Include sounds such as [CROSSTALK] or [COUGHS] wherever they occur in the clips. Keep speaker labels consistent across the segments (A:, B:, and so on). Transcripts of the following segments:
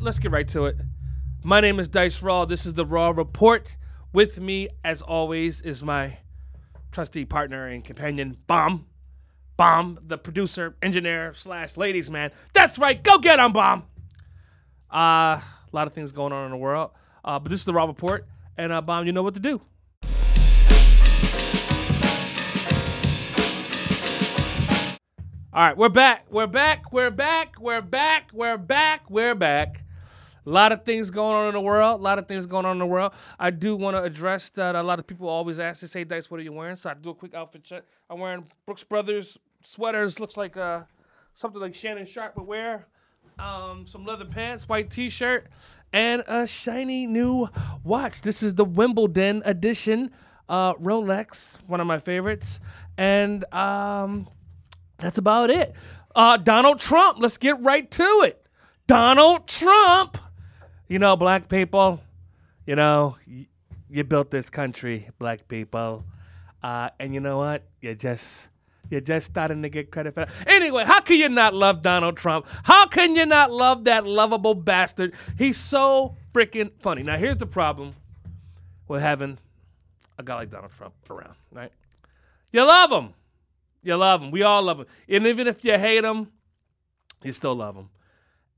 A: let's get right to it. My name is Dice Raw. This is the Raw Report. With me, as always, is my trusty partner and companion, Bomb. Bomb, the producer, engineer, slash ladies man. That's right, go get him, Bomb. Uh, a lot of things going on in the world. Uh, but this is the Raw Report. And uh, Bomb, you know what to do. All right, we're back. We're back. We're back. We're back. We're back. We're back. A lot of things going on in the world. A lot of things going on in the world. I do want to address that. A lot of people always ask, they say, Dice, what are you wearing? So I do a quick outfit check. I'm wearing Brooks Brothers sweaters. Looks like uh, something like Shannon Sharpe would wear. Um, some leather pants, white t-shirt, and a shiny new watch. This is the Wimbledon edition. Uh, Rolex, one of my favorites. And um, that's about it. Uh, Donald Trump, let's get right to it. Donald Trump. You know, black people, you know, you built this country, black people. Uh, and you know what? You just you're just starting to get credit for that. Anyway, how can you not love Donald Trump? How can you not love that lovable bastard? He's so freaking funny. Now here's the problem with having a guy like Donald Trump around, right? You love him. You love him. We all love him. And even if you hate him, you still love him.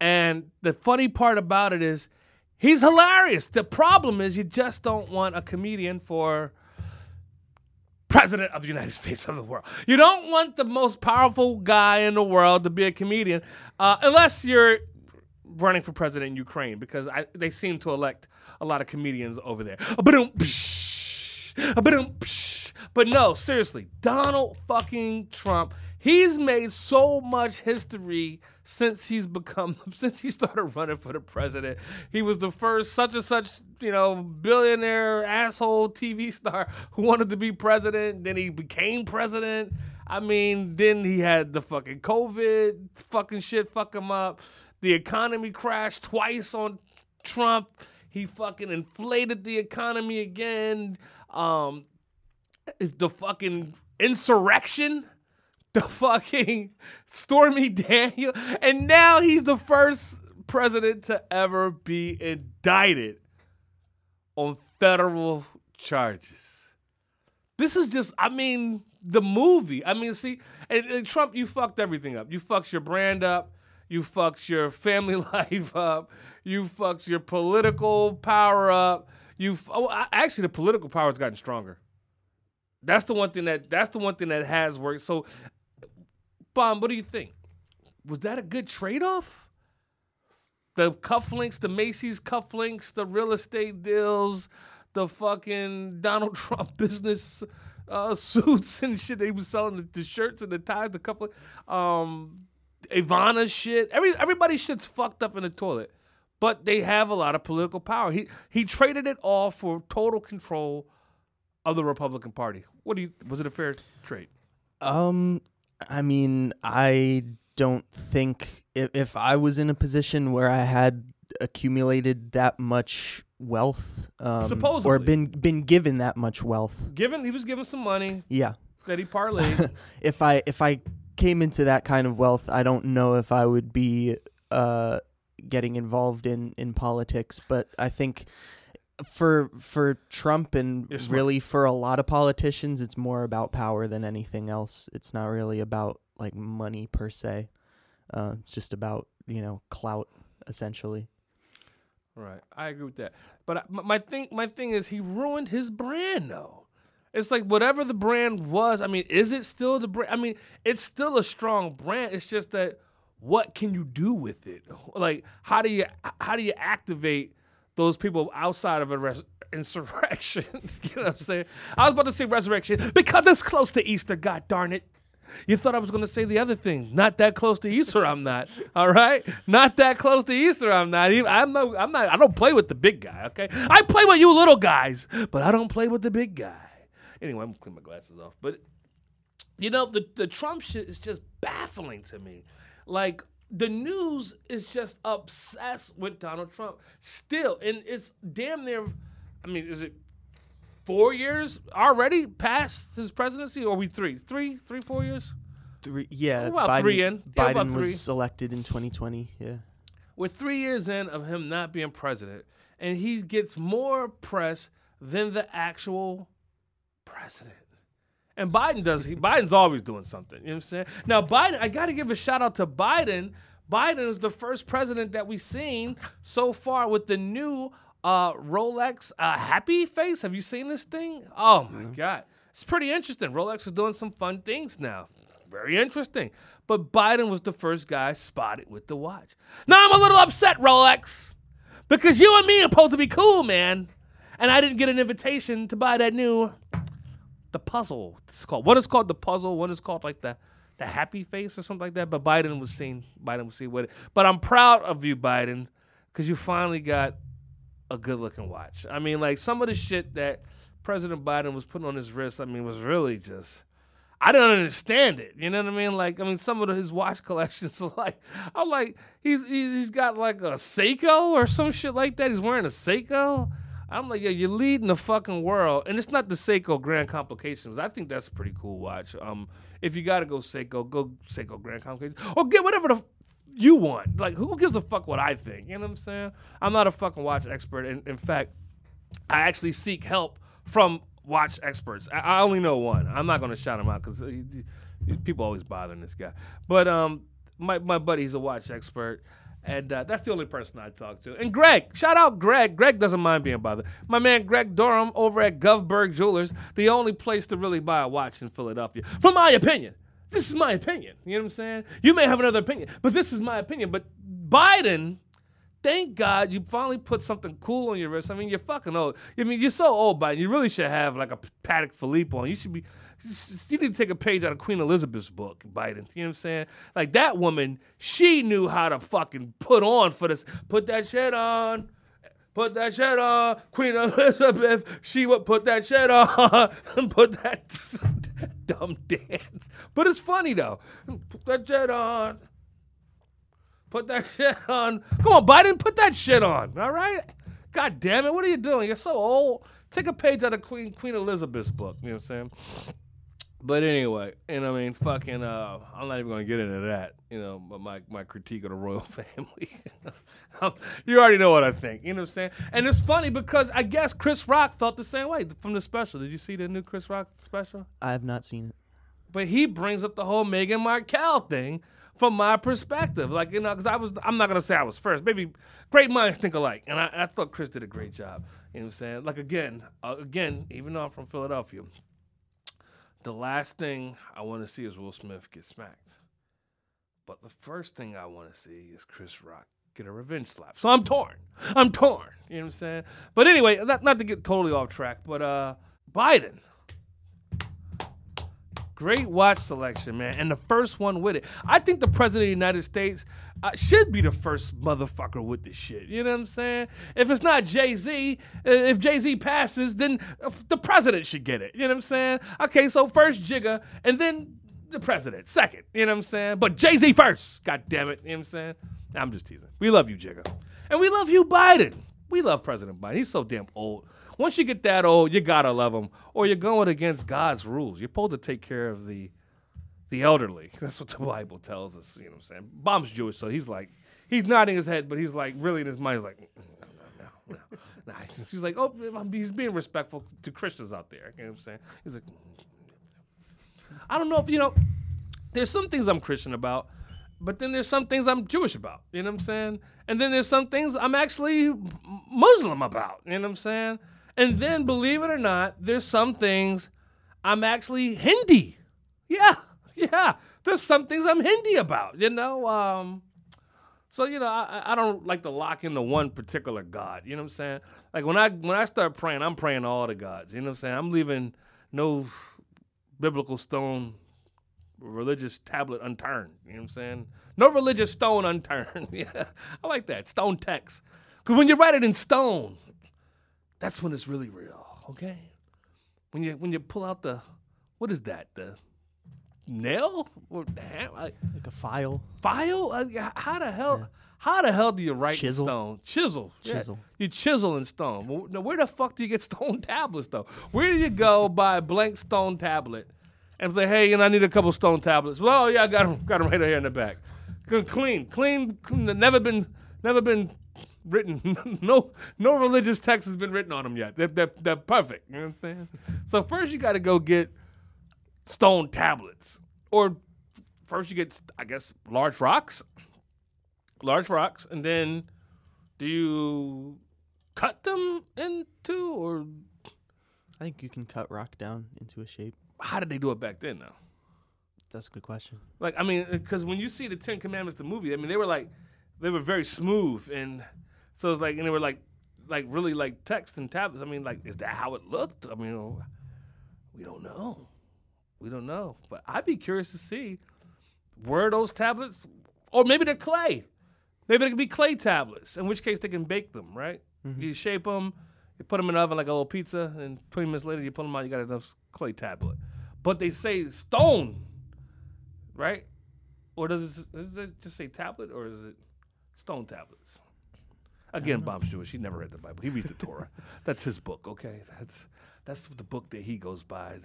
A: And the funny part about it is he's hilarious. The problem is you just don't want a comedian for president of the United [LAUGHS] States of the world. You don't want the most powerful guy in the world to be a comedian uh, unless you're running for president in Ukraine because I, they seem to elect a lot of comedians over there. But no, seriously, Donald fucking Trump. He's made so much history since he's become [LAUGHS] since he started running for the president. He was the first such and such, you know, billionaire asshole TV [LAUGHS] star who wanted to be president. Then he became president. I mean, then he had the fucking COVID fucking shit fuck him up. The economy crashed twice on Trump. He fucking inflated the economy again. Um, the fucking insurrection, the fucking Stormy Daniel, and now he's the first president to ever be indicted on federal charges. This is just, I mean, the movie. I mean, see, and, and Trump, you fucked everything up. You fucked your brand up. You fucked your family [LAUGHS] life up. You fucked your political power up. You oh, actually the political power has gotten stronger. That's the one thing that that's the one thing that has worked. So, Bomb, what do you think? Was that a good trade off? The cufflinks, the Macy's cufflinks, the real estate deals, the fucking Donald [LAUGHS] Trump business uh, suits and shit. They was selling the, the shirts and the ties, the couple, um, Ivana shit. Every everybody shit's fucked up in the toilet, but they have a lot of political power. He he traded it all for total control of the Republican Party. What do you? Was it a fair trade?
B: Um, I mean, I don't think if, if I was in a position where I had accumulated that much wealth, um, or been been given that much wealth,
A: Given he was given some money
B: yeah.
A: that he parlayed. [LAUGHS]
B: If I if I came into that kind of wealth, I don't know if I would be uh getting involved in in politics, but I think for for Trump and really for a lot of politicians it's more about power than anything else. It's not really about like money per se. Uh, it's just about, you know, clout essentially.
A: Right, I agree with that. But I- my my thing, my thing is, he ruined his brand. Though, it's like whatever the brand was. I mean, is it still the brand? I mean, it's still a strong brand. It's just that what can you do with it? [LAUGHS] Like, how do you how do you activate those people outside of a res- [LAUGHS] insurrection? [LAUGHS] you know what I'm saying? I was about to say resurrection because it's close to Easter. God darn it. You thought I was going to say the other thing. Not that close to Easter, I'm not. [LAUGHS] All right, not that close to Easter, I'm not. I'm not. I'm not. I don't play with the big guy. Okay, I play with you little guys, but I don't play with the big guy. Anyway, I'm gonna clean my glasses off. But you know, the the Trump shit is just baffling to me. Like the news is just obsessed with Donald Trump still, and it's damn near. I mean, is it four years already past his presidency, or are we three, three, three, four years?
B: Three, yeah, oh,
A: About
B: Biden,
A: three in. Yeah,
B: Biden
A: about
B: was elected in 2020. Yeah.
A: We're three years in of him not being president, and he gets more press than the actual president. And Biden does. He, Biden's always doing something. You know what I'm saying? Now, Biden, I got to give a shout out to Biden. Biden is the first president that we've seen so far with the new uh, Rolex uh, Happy Face. Have you seen this thing? Oh my God. It's pretty interesting. Rolex is doing some fun things now. Very interesting. But Biden was the first guy spotted with the watch. Now I'm a little upset, Rolex, because you and me are supposed to be cool, man. And I didn't get an invitation to buy that new the puzzle. It's called one is called the puzzle. One is called like the the happy face or something like that. But Biden was seen. Biden was seen with it. But I'm proud of you, Biden, because you finally got a good looking watch. I mean, like some of the shit that President Biden was putting on his wrist. I mean, was really just. I didn't understand it. You know what I mean? Like, I mean, some of the, his watch [LAUGHS] collections are like, I'm like, he's, he's he's got like a Seiko or some shit like that. He's wearing a Seiko. I'm like, yeah, you're leading the fucking world, and it's not the Seiko Grand Complications. I think that's a pretty cool watch. Um, if you gotta go Seiko, go Seiko Grand Complications, or get whatever the f- you want. Like, who gives a fuck what I think? You know what I'm saying? I'm not a fucking watch expert. In, in fact, I actually seek help from watch experts. I, I only know one. I'm not gonna shout him out because people always bothering this guy. But um, my my buddy's a watch expert. And uh, that's the only person I talk to. And Greg, shout out Greg. Greg doesn't mind being bothered. My man Greg Durham over at Govberg Jewelers, the only place to really buy a watch in Philadelphia. From my opinion. This is my opinion. You know what I'm saying? You may have another opinion, but this is my opinion. But Biden, thank God you finally put something cool on your wrist. I mean, you're fucking old. I mean, you're so old, Biden. You really should have like a Patek Philippe on. You should be you need to take a page out of Queen Elizabeth's book, Biden. You know what I'm saying? Like that woman, she knew how to fucking put on for this. Put that shit on. Put that shit on. Queen Elizabeth, she would put that shit on [LAUGHS] put that [LAUGHS] dumb dance. But it's funny though. Put that shit on. Put that [LAUGHS] shit on. Come on, Biden, put that shit on. All right? God damn it. What are you doing? You're so old. Take a page out of Queen Queen Elizabeth's book. You know what I'm saying? But anyway, and I mean, fucking, uh, I'm not even gonna get into that, you know, but my, my critique of the royal [LAUGHS] family. [LAUGHS] you already know what I think, you know what I'm saying? And it's funny because I guess Chris Rock felt the same way from the special. Did you see the new Chris Rock special?
B: I have not seen it.
A: But he brings up the whole Meghan Markle thing from my perspective. Like, you know, because I was, I'm not gonna say I was first. Maybe great minds think alike. And I, I thought Chris did a great job. You know what I'm saying? Like, again, uh, again, even though I'm from Philadelphia, the last thing I want to see is Will Smith get smacked. But the first thing I want to see is Chris Rock get a revenge slap. So I'm torn. I'm torn. You know what I'm saying? But anyway, not, not to get totally off track, but uh Biden. Great watch selection, man. And the first one with it. I think the president of the United States uh, should be the first motherfucker with this shit. You know what I'm saying? If it's not Jay Z, uh, if Jay Z passes, then uh, the president should get it. You know what I'm saying? Okay, so first Jigga, and then the president second. You know what I'm saying? But Jay Z first. God damn it. You know what I'm saying? I'm just teasing. We love you, Jigga. And we love you, Biden. We love President Biden. He's so damn old. Once you get that old, you gotta love them, or you're going against God's rules. You're supposed to take care of the the elderly. [LAUGHS] That's what the Bible tells us. You know what I'm saying? Bob's Jewish, so he's like, he's nodding his head, but he's like, really in his mind, he's like, mm, mm, mm, no, no, no, no. [LAUGHS] She's like, oh, he's being respectful to Christians out there. You know what I'm saying? He's like, I don't know if, you know, there's some things I'm Christian about, but then there's some things I'm Jewish about. You know what I'm saying? And then there's some things I'm actually Muslim about. You know what I'm saying? And then, believe it or not, there's some things I'm actually Hindi. Yeah, [LAUGHS] yeah. There's some things I'm Hindi about, you know? Um, so, you know, I, I don't like to lock into one particular God. You know what I'm saying? Like when I when I start praying, I'm praying all the gods. You know what I'm saying? I'm leaving no biblical stone religious tablet unturned. You know what I'm saying? No religious stone unturned. [LAUGHS] yeah, I like that stone text. Because when you write it in stone, that's when it's really real. Okay. When you when you pull out the what is that the nail or
B: like, like a file
A: file? Uh, how the hell? Yeah. How the hell do you write
B: chisel.
A: stone? Chisel.
B: Chisel.
A: Yeah. You chisel in stone. Now, where the fuck do you get [LAUGHS] stone tablets though? Where do you go buy a blank stone tablet and say, hey, and I need a couple stone tablets? Well, yeah, I got them. Got them right here in the back. Clean, clean, clean never been never been written. [LAUGHS] no, no religious text has been written on them yet. They're, they're, they're perfect. You know what I'm saying? So first you got to go get stone tablets, or first you get, I guess, large rocks, large rocks, and then do you cut them into, or
B: I think you can cut rock down into a shape.
A: how did they do it back then? though?
B: That's a good question.
A: like I mean, because when you see the Ten Commandments, the movie, I mean, they were like, they were very smooth, and so it's like, and they were like, like really like text and tablets. I mean, like, is that how it looked? I mean, we don't know, we don't know, but I'd be curious to see were those tablets, or maybe they're clay. Maybe they could be clay tablets, in which case they can bake them, right? Mm-hmm. You shape them, you put them in the oven like a little pizza, and 20 minutes later you pull them out, you got enough clay tablet. But they say stone, right? Or does it, does it just say tablet, or is it stone tablets? Again, Bomb's Jewish. He never read the Bible. He reads the Torah. [LAUGHS] That's his book. Okay, that's that's the book that he goes by,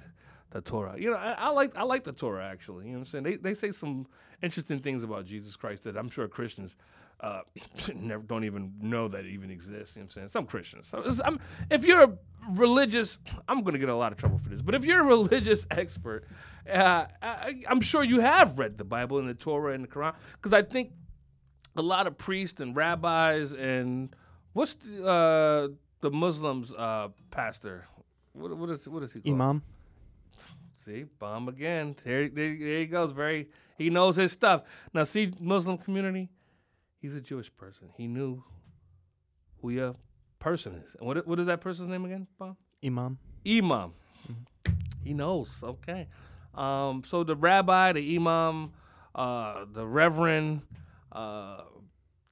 A: the Torah. You know, I, I like I like the Torah actually. You know what I'm saying? They they say some interesting things about Jesus Christ that I'm sure Christians uh, [LAUGHS] never don't even know that it even exists. You know what I'm saying? Some Christians. So I'm, if you're a religious, I'm going to get in a lot of trouble for this. But if you're a religious [LAUGHS] expert, uh, I, I'm sure you have read the Bible and the Torah and the Quran because I think a lot of priests and rabbis and what's the, uh, the Muslims uh, pastor? What, what is what is he called?
B: Imam.
A: See, bomb again. There, there, there he goes. Very, he knows his stuff. Now, see, Muslim community, he's a Jewish person. He knew who your person is. And what, what is that person's name again, Bomb?
B: Imam.
A: Imam. He knows. Okay. Um, so the rabbi, the imam, uh, the reverend, uh,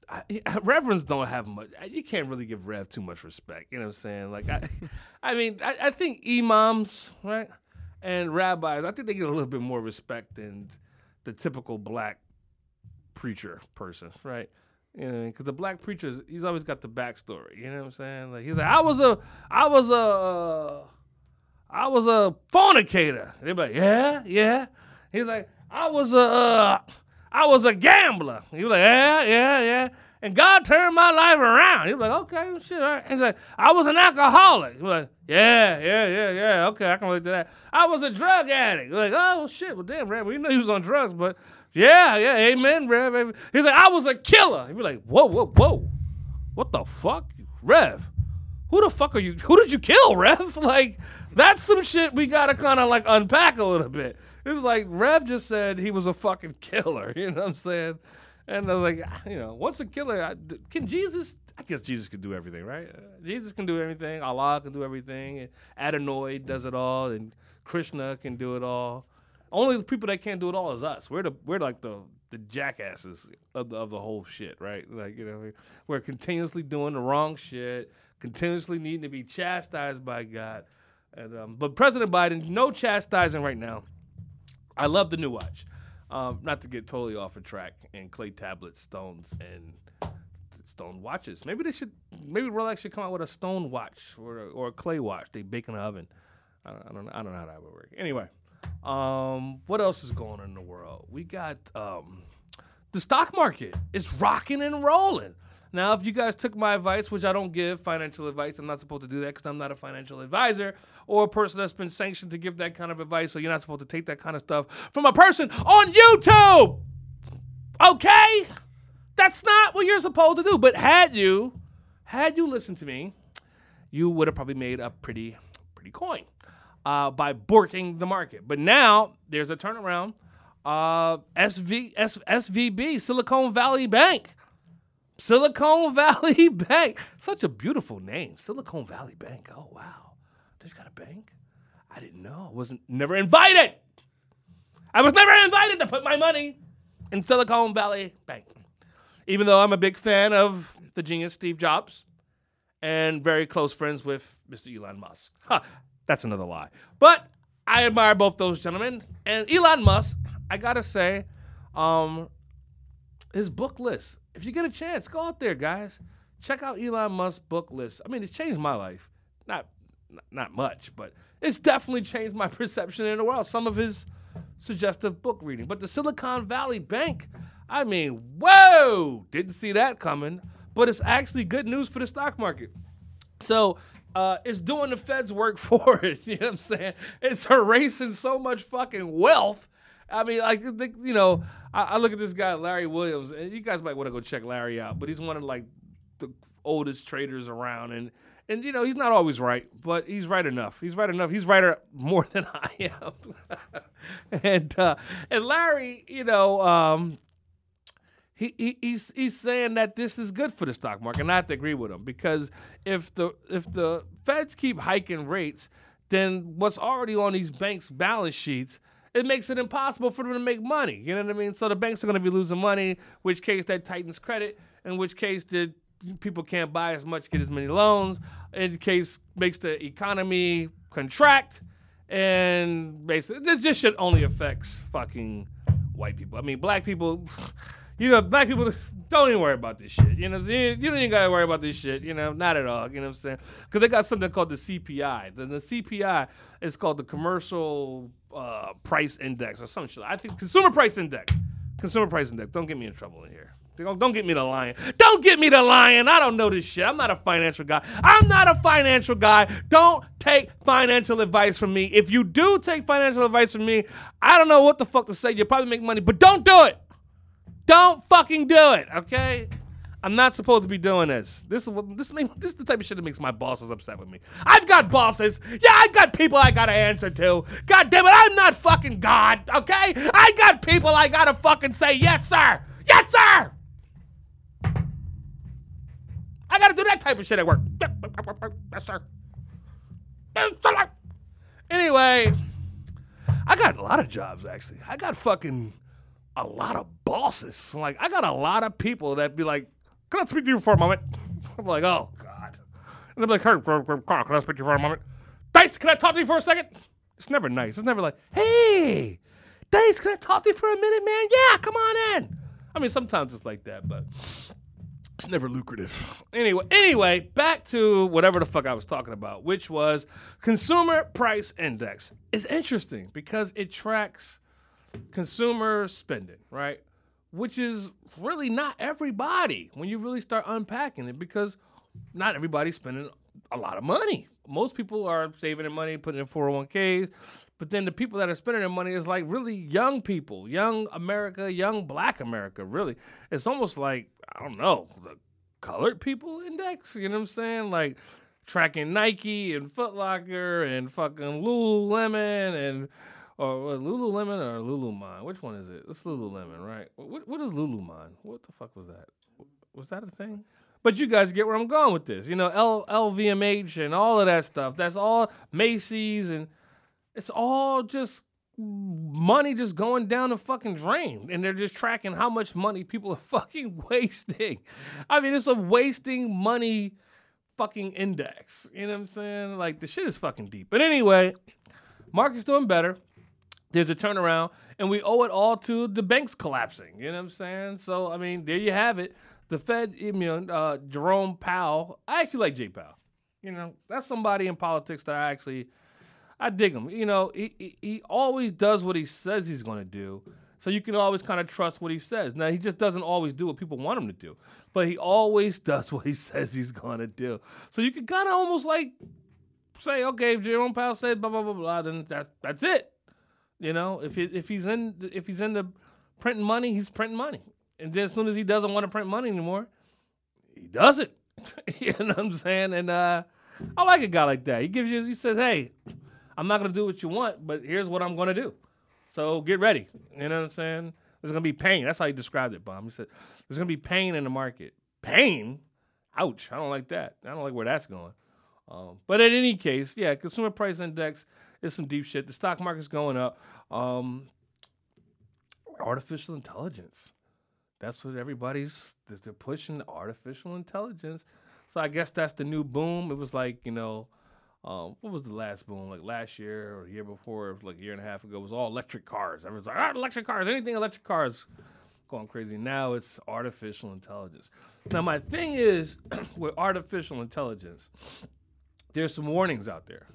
A: I, reverends don't have much. You can't really give Rev too much respect. You know what I'm saying? Like, I, [LAUGHS] I mean, I, I think imams, right, and rabbis, I think they get a little bit more respect than the typical black preacher person, right? You know, because the black preacher, he's always got the backstory. You know what I'm saying? Like he's like, I was a, I was a, uh, was a fornicator. They're like, yeah, yeah. He's like, I was a, uh, I was a gambler. He was like, yeah, yeah, yeah. And God turned my life around. He was like, okay, shit. All right. He's like, I was an alcoholic. He was like, yeah, yeah, yeah, yeah. Okay, I can relate to that. I was a drug addict. He's like, oh shit. Well, damn, Rev, we knew he was on drugs, but yeah, yeah, amen, Rev. He's like, I was a killer. He was like, whoa, whoa, whoa. What the fuck, Rev? Who the fuck are you? Who did you kill, Rev? [LAUGHS] Like, that's some shit we gotta kind of like unpack a little bit. It's like Rev just said he was a fucking killer. [LAUGHS] You know what I'm saying? And I was like, ah, you know, once a killer, can Jesus? I guess Jesus can do everything, right? Uh, Jesus can do everything. Allah can do everything. Adonai does it all, and Krishna can do it all. Only the people that can't do it all is us. We're the we're like the the jackasses of the, of the whole shit, right? Like you know, we- we're continuously doing the wrong shit, continuously needing to be chastised by God. And um, but President Biden, no chastising right now. I love the new watch. Um, not to get totally off a track and clay tablets, stones, and stone watches. Maybe they should. Maybe Rolex should come out with a stone watch or a, or a clay watch. They bake in the oven. I don't, I don't. I don't know how that would work. Anyway, um, what else is going on in the world? We got um, the stock market. It's rocking and rolling. Now, if you guys took my advice, which I don't give financial advice, I'm not supposed to do that because I'm not a financial advisor or a person that's been sanctioned to give that kind of advice. So you're not supposed to take that kind of stuff from a person on YouTube. Okay? That's not what you're supposed to do. But had you, had you listened to me, you would have probably made a pretty, pretty coin uh, by borking the market. But now there's a turnaround. Uh, SV, S, SVB, Silicon Valley Bank. Silicon [LAUGHS] Valley Bank. Such a beautiful name. Silicon Valley Bank. Oh, wow. They've got a bank? I didn't know. I wasn't never invited. I was never invited to put my money in Silicon Valley Bank. Even though I'm a big fan of the genius Steve Jobs and very close friends with Mr. Elon Musk. Huh, that's another lie. But I admire both those gentlemen. And Elon Musk, I gotta say, um, his book list. If you get a chance, go out there, guys. Check out Elon Musk's book list. I mean, it's changed my life. Not not much, but it's definitely changed my [LAUGHS] perception in the world. Some of his suggestive book reading. But the Silicon Valley Bank, I mean, whoa! Didn't see that coming. But it's actually good news for the stock market. So uh, it's doing the Fed's work [LAUGHS] for it. You know what I'm saying? It's erasing so much fucking wealth. I mean, like, you know, I, I look at this guy, Larry Williams, and you guys might want to go check Larry out, but he's one of like the oldest traders around. And, and you know, he's not always right, but he's right enough. He's right enough. He's right more [LAUGHS] than I am. [LAUGHS] and, uh, and Larry, you know, um, he, he he's he's saying that this is good for the stock market, and I have to agree with him because if the if the Feds keep hiking rates, then what's already on these banks' balance sheets, it makes it impossible for them to make money. You know what I mean? So the banks are going to be losing money, which case that tightens credit, in which case the people can't buy as much, get as many loans, in case makes the economy contract, and basically this just shit only affects fucking white people. I mean, black people. You know, black people [LAUGHS] don't even worry about this shit. You know, you don't even gotta worry about this shit. You know, not at all. You know what I'm saying? Because they got something called the CPI. The, the CPI is called the Commercial uh, Price Index or some shit. I think Consumer Price Index. Consumer Price Index. Don't get me in trouble in here. Don't, don't get me the lion. Don't get me the lion. I don't know this shit. I'm not a financial guy. I'm not a financial guy. Don't take financial advice from me. If you do take financial advice from me, I don't know what the fuck to say. You'll probably make money, but don't do it. Don't fucking do it, okay? I'm not supposed to be doing this. This is what this this is the type of shit that makes my bosses upset with me. I've got bosses. Yeah, I've got people I gotta answer to. God damn it, I'm not fucking God, okay? I got people I gotta fucking say, yes, sir. Yes, sir. I gotta do that type of shit at work. Yes, sir. Anyway, I got a lot of jobs actually. I got fucking a lot of bosses. Like I got a lot of people that be like, "Can I speak to you for a moment?" [LAUGHS] I'm like, "Oh God," and they're like, "Hey, Carl, can I speak to you for a moment?" Dice, can I talk to you for a second? It's never nice. It's never like, "Hey, Dice, can I talk to you for a minute, man?" Yeah, come on in. I mean, sometimes it's like that, but it's never lucrative. Anyway, anyway, back to whatever the fuck I was talking about, which was consumer price index. It's interesting because it tracks consumer spending, right? Which is really not everybody when you really start unpacking it because not everybody's spending a lot of money. Most people are saving their money, putting in 401ks, but then the people that are spending their money is like really young people, young America, young black America, really. It's almost like, I don't know, the colored people index, you know what I'm saying? Like tracking Nike and Foot Locker and fucking Lululemon and or Lululemon or Lululemon? Which one is it? It's Lululemon, right? What what is Lululemon? What the fuck was that? Was that a thing? But you guys get where I'm going with this. You know, L LVMH and all of that stuff. That's all Macy's and it's all just money just going down the fucking drain and they're just tracking how much money people are [LAUGHS] fucking wasting. I mean, it's a wasting money fucking index. You know what I'm saying? Like the shit is fucking deep. But anyway, market's doing better there's a turnaround, and we owe it all to the banks collapsing. You know what I'm saying? So I mean, there you have it. The Fed, you know, uh, Jerome Powell. I actually like Jay Powell. You know, that's somebody in politics that I actually I dig him. You know, he he, he always does what he says he's going to do. So you can always kind of trust what he says. Now he just doesn't always do what people want him to do, but he always [LAUGHS] does what he says he's going to do. So you can kind of almost like say, okay, if Jerome Powell said blah blah blah blah, then that's that's it. You know, if he, if he's in if he's into printing money, he's printing money. And then as soon as he doesn't want to print money anymore, he does it. [LAUGHS] you know what I'm saying? And uh, I like a guy like that. He gives you he says, "Hey, I'm not gonna do what you want, but here's what I'm gonna do. So get ready." You know what I'm saying? There's gonna be pain. That's how he described it, Bob. He said, "There's gonna be pain in the market. Pain? Ouch! I don't like that. I don't like where that's going." Um, but in any case, yeah, consumer price index is some deep shit. The stock market's going up. Um, artificial intelligence. That's what everybody's they're pushing artificial intelligence. So I guess that's the new boom. It was like you know, um, what was the last boom? Like last year or year before, like a year and a half ago, it was all electric cars. Everyone's like, ah, electric cars, anything electric cars, going crazy. Now it's artificial intelligence. Now my thing is [CLEARS THROAT] with artificial intelligence, there's some warnings out there.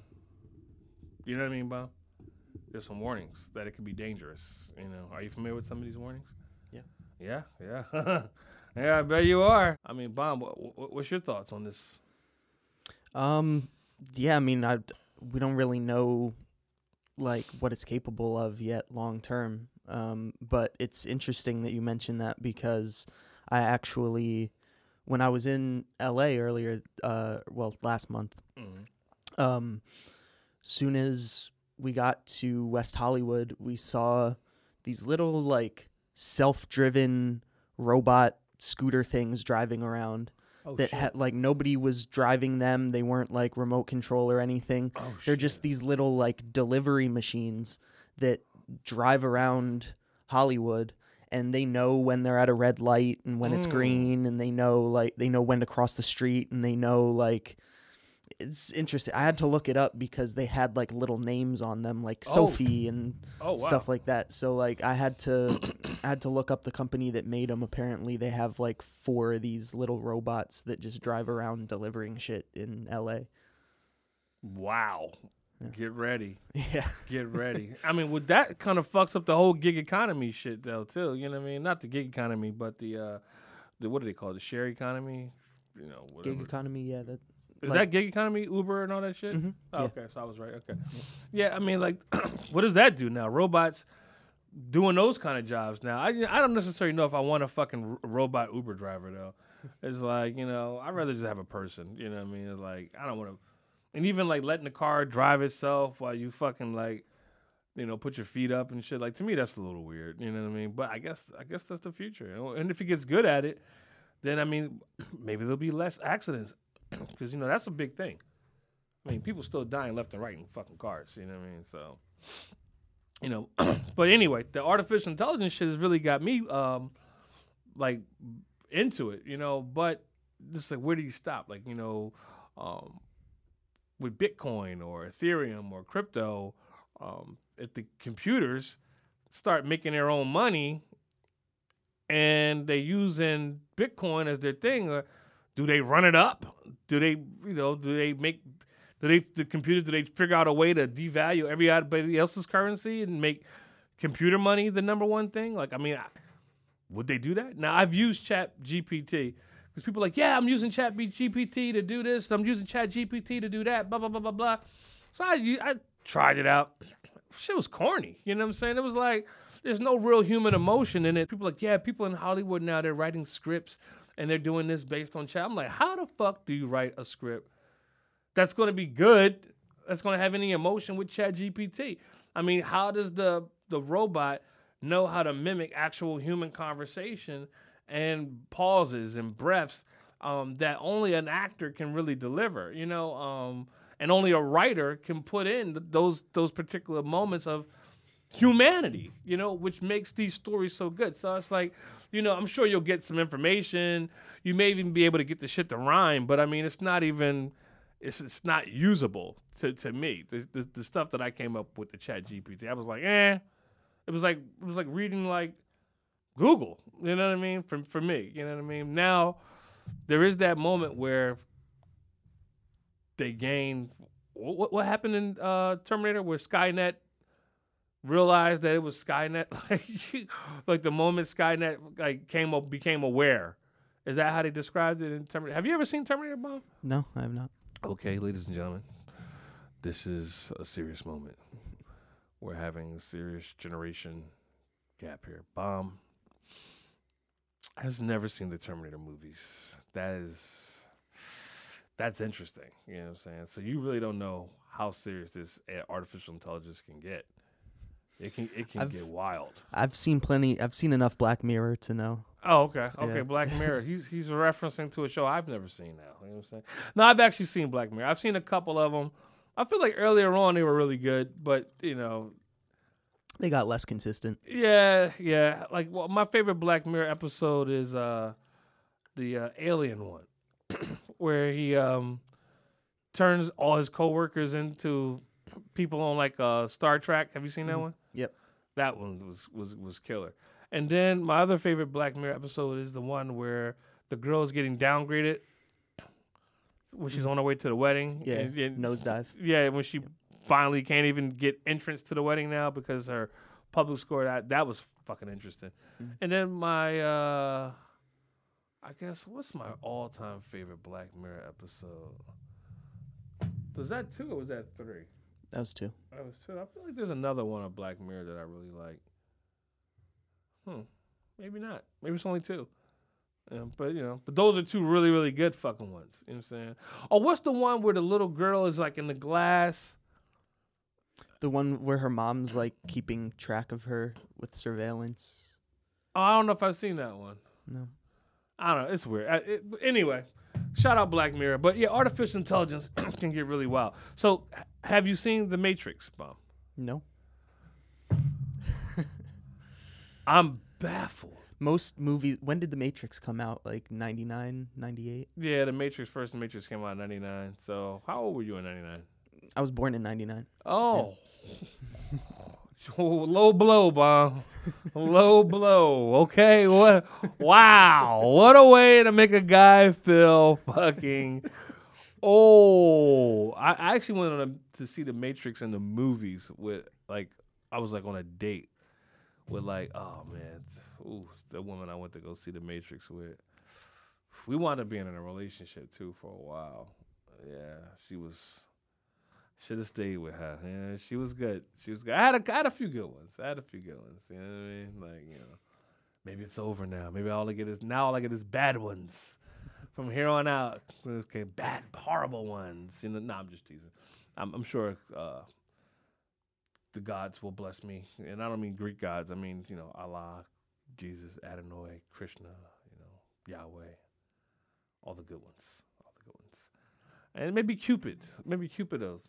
A: You know what I mean, Bob? There's some warnings that it could be dangerous. You know, are you familiar with some of these warnings?
B: Yeah.
A: Yeah, yeah, [LAUGHS] yeah. I bet you are. I mean, Bob, what, what, what's your thoughts on this?
B: Um, yeah, I mean, I we don't really know like what it's capable of yet long term. Um, but it's interesting that you mentioned that because I actually, when I was in LA earlier, uh, well, last month,
A: Mm-hmm.
B: um, soon as we got to West Hollywood, we saw these little like self-driven robot scooter things driving around
A: Oh,
B: that had like nobody was driving them. They weren't like remote control or anything.
A: oh,
B: They're
A: shit.
B: just these little like delivery machines that drive around Hollywood and they know when they're at a red light and when it's
A: Mm.
B: green and they know like they know when to cross the street and they know like it's interesting. I had to look it up because they had like little names on them like
A: Oh.
B: Sophie and
A: oh, wow.
B: stuff like that. So like I had to I had to look up the company that made them. Apparently they have like four of these little robots that just drive around delivering shit in LA.
A: Wow.
B: Yeah.
A: Get ready. [LAUGHS]
B: Yeah.
A: Get ready. I mean, with that kind of fucks up the whole gig economy shit though too. You know what I mean? Not the gig economy, but the uh the what do they call it? The share economy? You know, whatever.
B: Gig economy, yeah, that
A: Is
B: like-
A: that gig economy, Uber and all that shit?
B: mhm,
A: Oh,
B: yeah.
A: okay, so I was right. Okay. Yeah, I mean, like, [CLEARS THROAT] what does that do now? Robots doing those kind of jobs now. I I don't necessarily know if I want a fucking robot Uber driver though. [LAUGHS] It's like you know, I'd rather just have a person. You know what I mean? It's like I don't want to, and even like letting the car drive itself while you fucking like, you know, put your feet up and shit. Like to me, that's a little weird. You know what I mean? But I guess I guess that's the future. And if he gets good at it, then I mean, [CLEARS THROAT] maybe there'll be less accidents [COUGHS] because you know that's a big thing. I mean, people still dying left and right in fucking cars. You know what I mean? So, you know, [COUGHS] but anyway, the artificial intelligence shit has really got me um like into it. You know, but just like where do you stop? Like you know, um, with Bitcoin or Ethereum or crypto, um, if the computers start making their own money and they using Bitcoin as their thing, or do they run it up? Do they, you know, do they make, do they, the computers, do they figure out a way to devalue everybody else's currency and make computer money the number one thing? Like, I mean, I, would they do that? Now, I've used Chat GPT because people are like, yeah, I'm using Chat GPT to do this. I'm using Chat GPT to do that, blah, blah, blah, blah, blah. So I I tried it out. Shit was corny. You know what I'm saying? It was like, there's no real human emotion in it. People like, yeah, people in Hollywood now, they're writing scripts and they're doing this based on chat. I'm like, how the fuck do you write a script that's going to be good, that's going to have any emotion with Chat GPT? I mean, how does the the robot know how to mimic actual human conversation and pauses and breaths um, that only an actor can really deliver? You know, um, and only a writer can put in th- those those particular moments of humanity, you know, which makes these stories so good. So it's like, you know, I'm sure you'll get some information. You may even be able to get the shit to rhyme, but I mean, it's not even, it's it's not usable to, to me. The, the the stuff that I came up with the Chat GPT, I was like, eh. It was like it was like reading like Google. You know what I mean? For for me, you know what I mean. Now there is that moment where they gain. What what happened in uh, Terminator where Skynet realized that it was Skynet? [LAUGHS] Like, like the moment Skynet like came up became aware. Is that how they described it in Terminator? Have you ever seen Terminator, Bomb?
B: No, I have not.
A: Okay, ladies and gentlemen, this is a serious moment. We're having a serious generation gap here. Bomb has never seen the Terminator movies. That is that's interesting. You know what I'm saying? So you really don't know how serious this artificial intelligence can get. It can it can
B: I've-
A: get wild.
B: I've seen plenty. I've seen enough Black Mirror to know.
A: Oh, okay. Okay,
B: Yeah.
A: Black [LAUGHS] Mirror. he's he's referencing to a show I've never seen now. You know what I'm saying? No, I've actually seen Black Mirror. I've seen a couple of them. I feel like earlier on they were really good, but you know,
B: They got less consistent.
A: yeah, yeah. Like well, my favorite Black Mirror episode is uh the uh, alien one, [CLEARS THROAT] where he um turns all his coworkers into people on like uh Star Trek. Have you seen that
B: Mhm.
A: one?
B: Yep.
A: That one was was was killer. And then my other favorite Black Mirror episode is the one where the girl is getting downgraded when she's on her way to the wedding.
B: Mm-hmm. Yeah,
A: and- and-
B: nosedive.
A: Yeah, when she finally can't even get entrance to the wedding now because her public score that that was fucking interesting. And then my, uh I guess, what's my all-time favorite Black Mirror episode? Was that two or was that three?
B: That was two.
A: That was two. I feel like there's another one of Black Mirror that I really like. Hmm. Maybe not. Maybe it's only two. Yeah, but you know, but those are two really, really good fucking ones. You know what I'm saying? Oh, what's the one where the little girl is like in the glass?
B: The one where her mom's like keeping track of her with surveillance.
A: Oh, I don't know if I've seen that one.
B: No.
A: I don't know. It's weird. I, it, anyway, shout out Black Mirror. But yeah, artificial intelligence [CLEARS THROAT] can get really wild. So, h- have you seen The Matrix, Bob?
B: No. [LAUGHS]
A: I'm baffled.
B: Most movies. When did The Matrix come out? Like 99, 98?
A: Yeah, The Matrix first. The Matrix came out in '99. So, how old were you in '99?
B: I was born in 99.
A: Oh. [LAUGHS] Oh, low blow, Bob. Low blow. Okay. What? Wow. What a way to make a guy feel fucking. Oh, I, I actually went on a, to see the Matrix in the movies with like I was like on a date with like oh man, ooh, the woman I went to go see the Matrix with. We wound up being in a relationship too for a while. Yeah, she was should have stayed with her. Yeah, she was good. She was good. I had a, I had a few good ones. I had a few good ones. You know what I mean? Like you know, maybe it's over now. Maybe all I get is now all I get is bad ones. From here on out, okay, bad, horrible ones. You know, no, I'm just teasing. I'm, I'm sure uh, the gods will bless me, and I don't mean Greek gods. I mean you know Allah, Jesus, Adonai, Krishna, you know Yahweh, all the good ones, all the good ones, and maybe Cupid, maybe Cupid will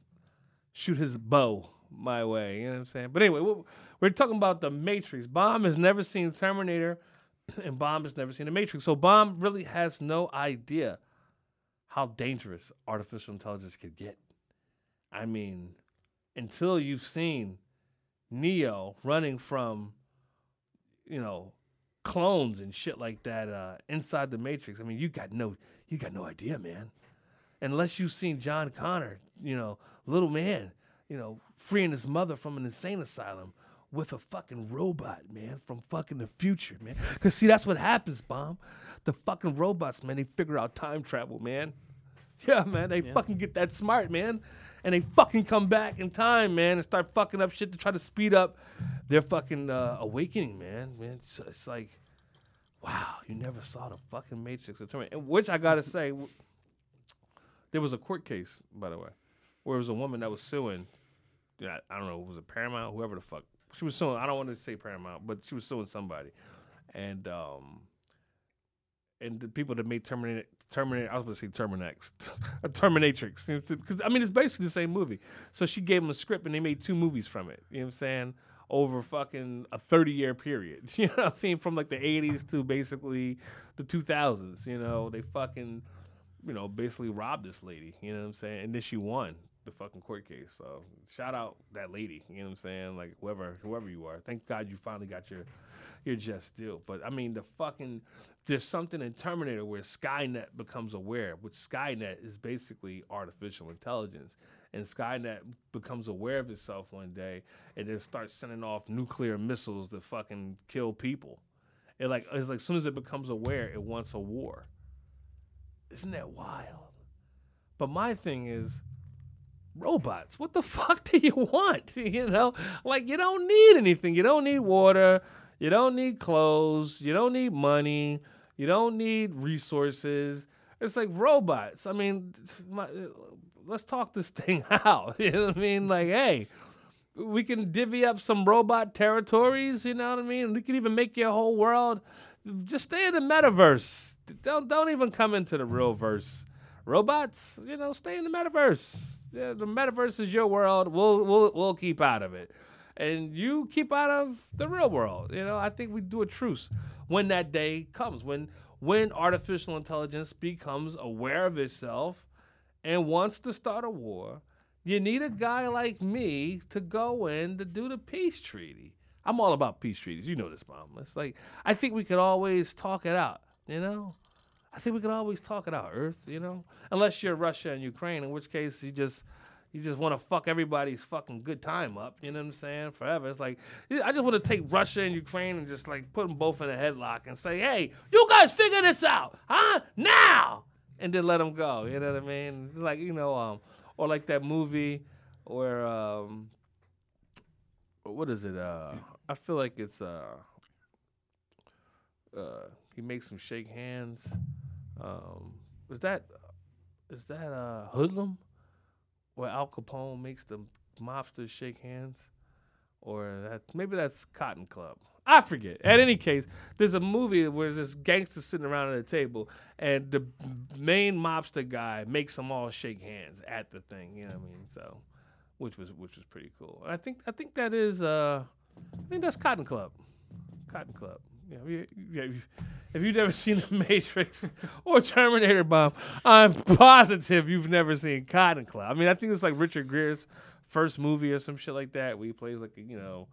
A: shoot his bow my way. You know what I'm saying? But anyway, we're, talking about the Matrix. Bomb has never seen Terminator, [CLEARS THROAT] and Bomb has never seen the Matrix. So Bomb really has no idea how dangerous artificial intelligence could get. I mean, until you've seen Neo running from, you know, clones and shit like that uh, inside the Matrix. I mean, you got no, you got no idea, man. Unless you've seen John Connor, you know, little man, you know, freeing his mother from an insane asylum with a fucking robot, man, from fucking the future, man. Cause see, that's what happens, bomb. The fucking robots, man, they figure out time travel, man. Yeah, man, they fucking get that smart, man. And they fucking come back in time, man, and start fucking up shit to try to speed up their fucking uh, awakening, man. Man, it's, it's like, wow, you never saw the fucking Matrix or Terminator. And Which I gotta say, there was a court case, by the way, where it was a woman that was suing. Yeah, I don't know, was it Paramount, whoever the fuck she was suing. I don't want to say Paramount, but she was suing somebody, and um, and the people that made Terminator, Terminator, I was going to say Terminex, a [LAUGHS] Terminatrix, because I mean it's basically the same movie. So she gave them a script, and they made two movies from it. You know what I'm saying? Over fucking a 30 year period. [LAUGHS] You know what I mean? From like the 80s to basically the 2000s. You know, they fucking, you know, basically robbed this lady. You know what I'm saying? And then she won the fucking court case. So shout out that lady. You know what I'm saying? Like whoever, whoever you are. Thank God you finally got your your just deal. But I mean, the fucking there's something in Terminator where Skynet becomes aware, which Skynet is basically artificial intelligence. And Skynet becomes aware of itself one day and then starts sending off nuclear missiles to fucking kill people. It like it's like as soon as it becomes aware, it wants a war. Isn't that wild? But my thing is, robots. What the [LAUGHS] fuck do you want? [LAUGHS] You know, like you don't need anything. You don't need water. You don't need clothes. You don't need money. You don't need resources. It's like robots. I mean, [LAUGHS] my, uh, let's talk this thing out. You know what I mean? Like, hey, we can divvy up some robot territories. You know what I mean? We can even make your whole world. Just stay in the metaverse. Don't don't even come into the real verse. Robots, you know, stay in the metaverse. Yeah, the metaverse is your world. We'll we'll we'll keep out of it, and you keep out of the real world. You know, I think we do a truce when that day comes. When when artificial intelligence becomes aware of itself and wants to start a war, you need a guy like me to go in to do the peace treaty. I'm all about peace treaties. You know this, mom. It's like I think we could always talk it out. You know, I think we could always talk it out, Earth. You know, unless you're Russia and Ukraine, in which case you just You just want to fuck everybody's fucking good time up. You know what I'm saying? Forever. It's like I just want to take Russia and Ukraine and just like put them both in a headlock and say, "Hey, you guys figure this out, huh? Now!" And then let them go. You know what I mean? Like you know, um, or like that movie where um, what is it? Uh, I feel like it's uh, uh, he makes them shake hands. Um, is that is that uh Hoodlum? Where Al Capone makes the mobsters shake hands, or that maybe that's Cotton Club. I forget. At any case, there's a movie where there's gangsters sitting around at a table, and the main mobster guy makes them all shake hands at the thing. You know what I mean? So, which was which was pretty cool. I think I think that is uh, I think that's Cotton Club. Cotton Club. Yeah, you, yeah, if you've never seen The Matrix or Terminator Bomb, I'm positive you've never seen Cotton Club. I mean, I think it's like Richard Gere's first movie or some shit like that, where he plays like a, you know,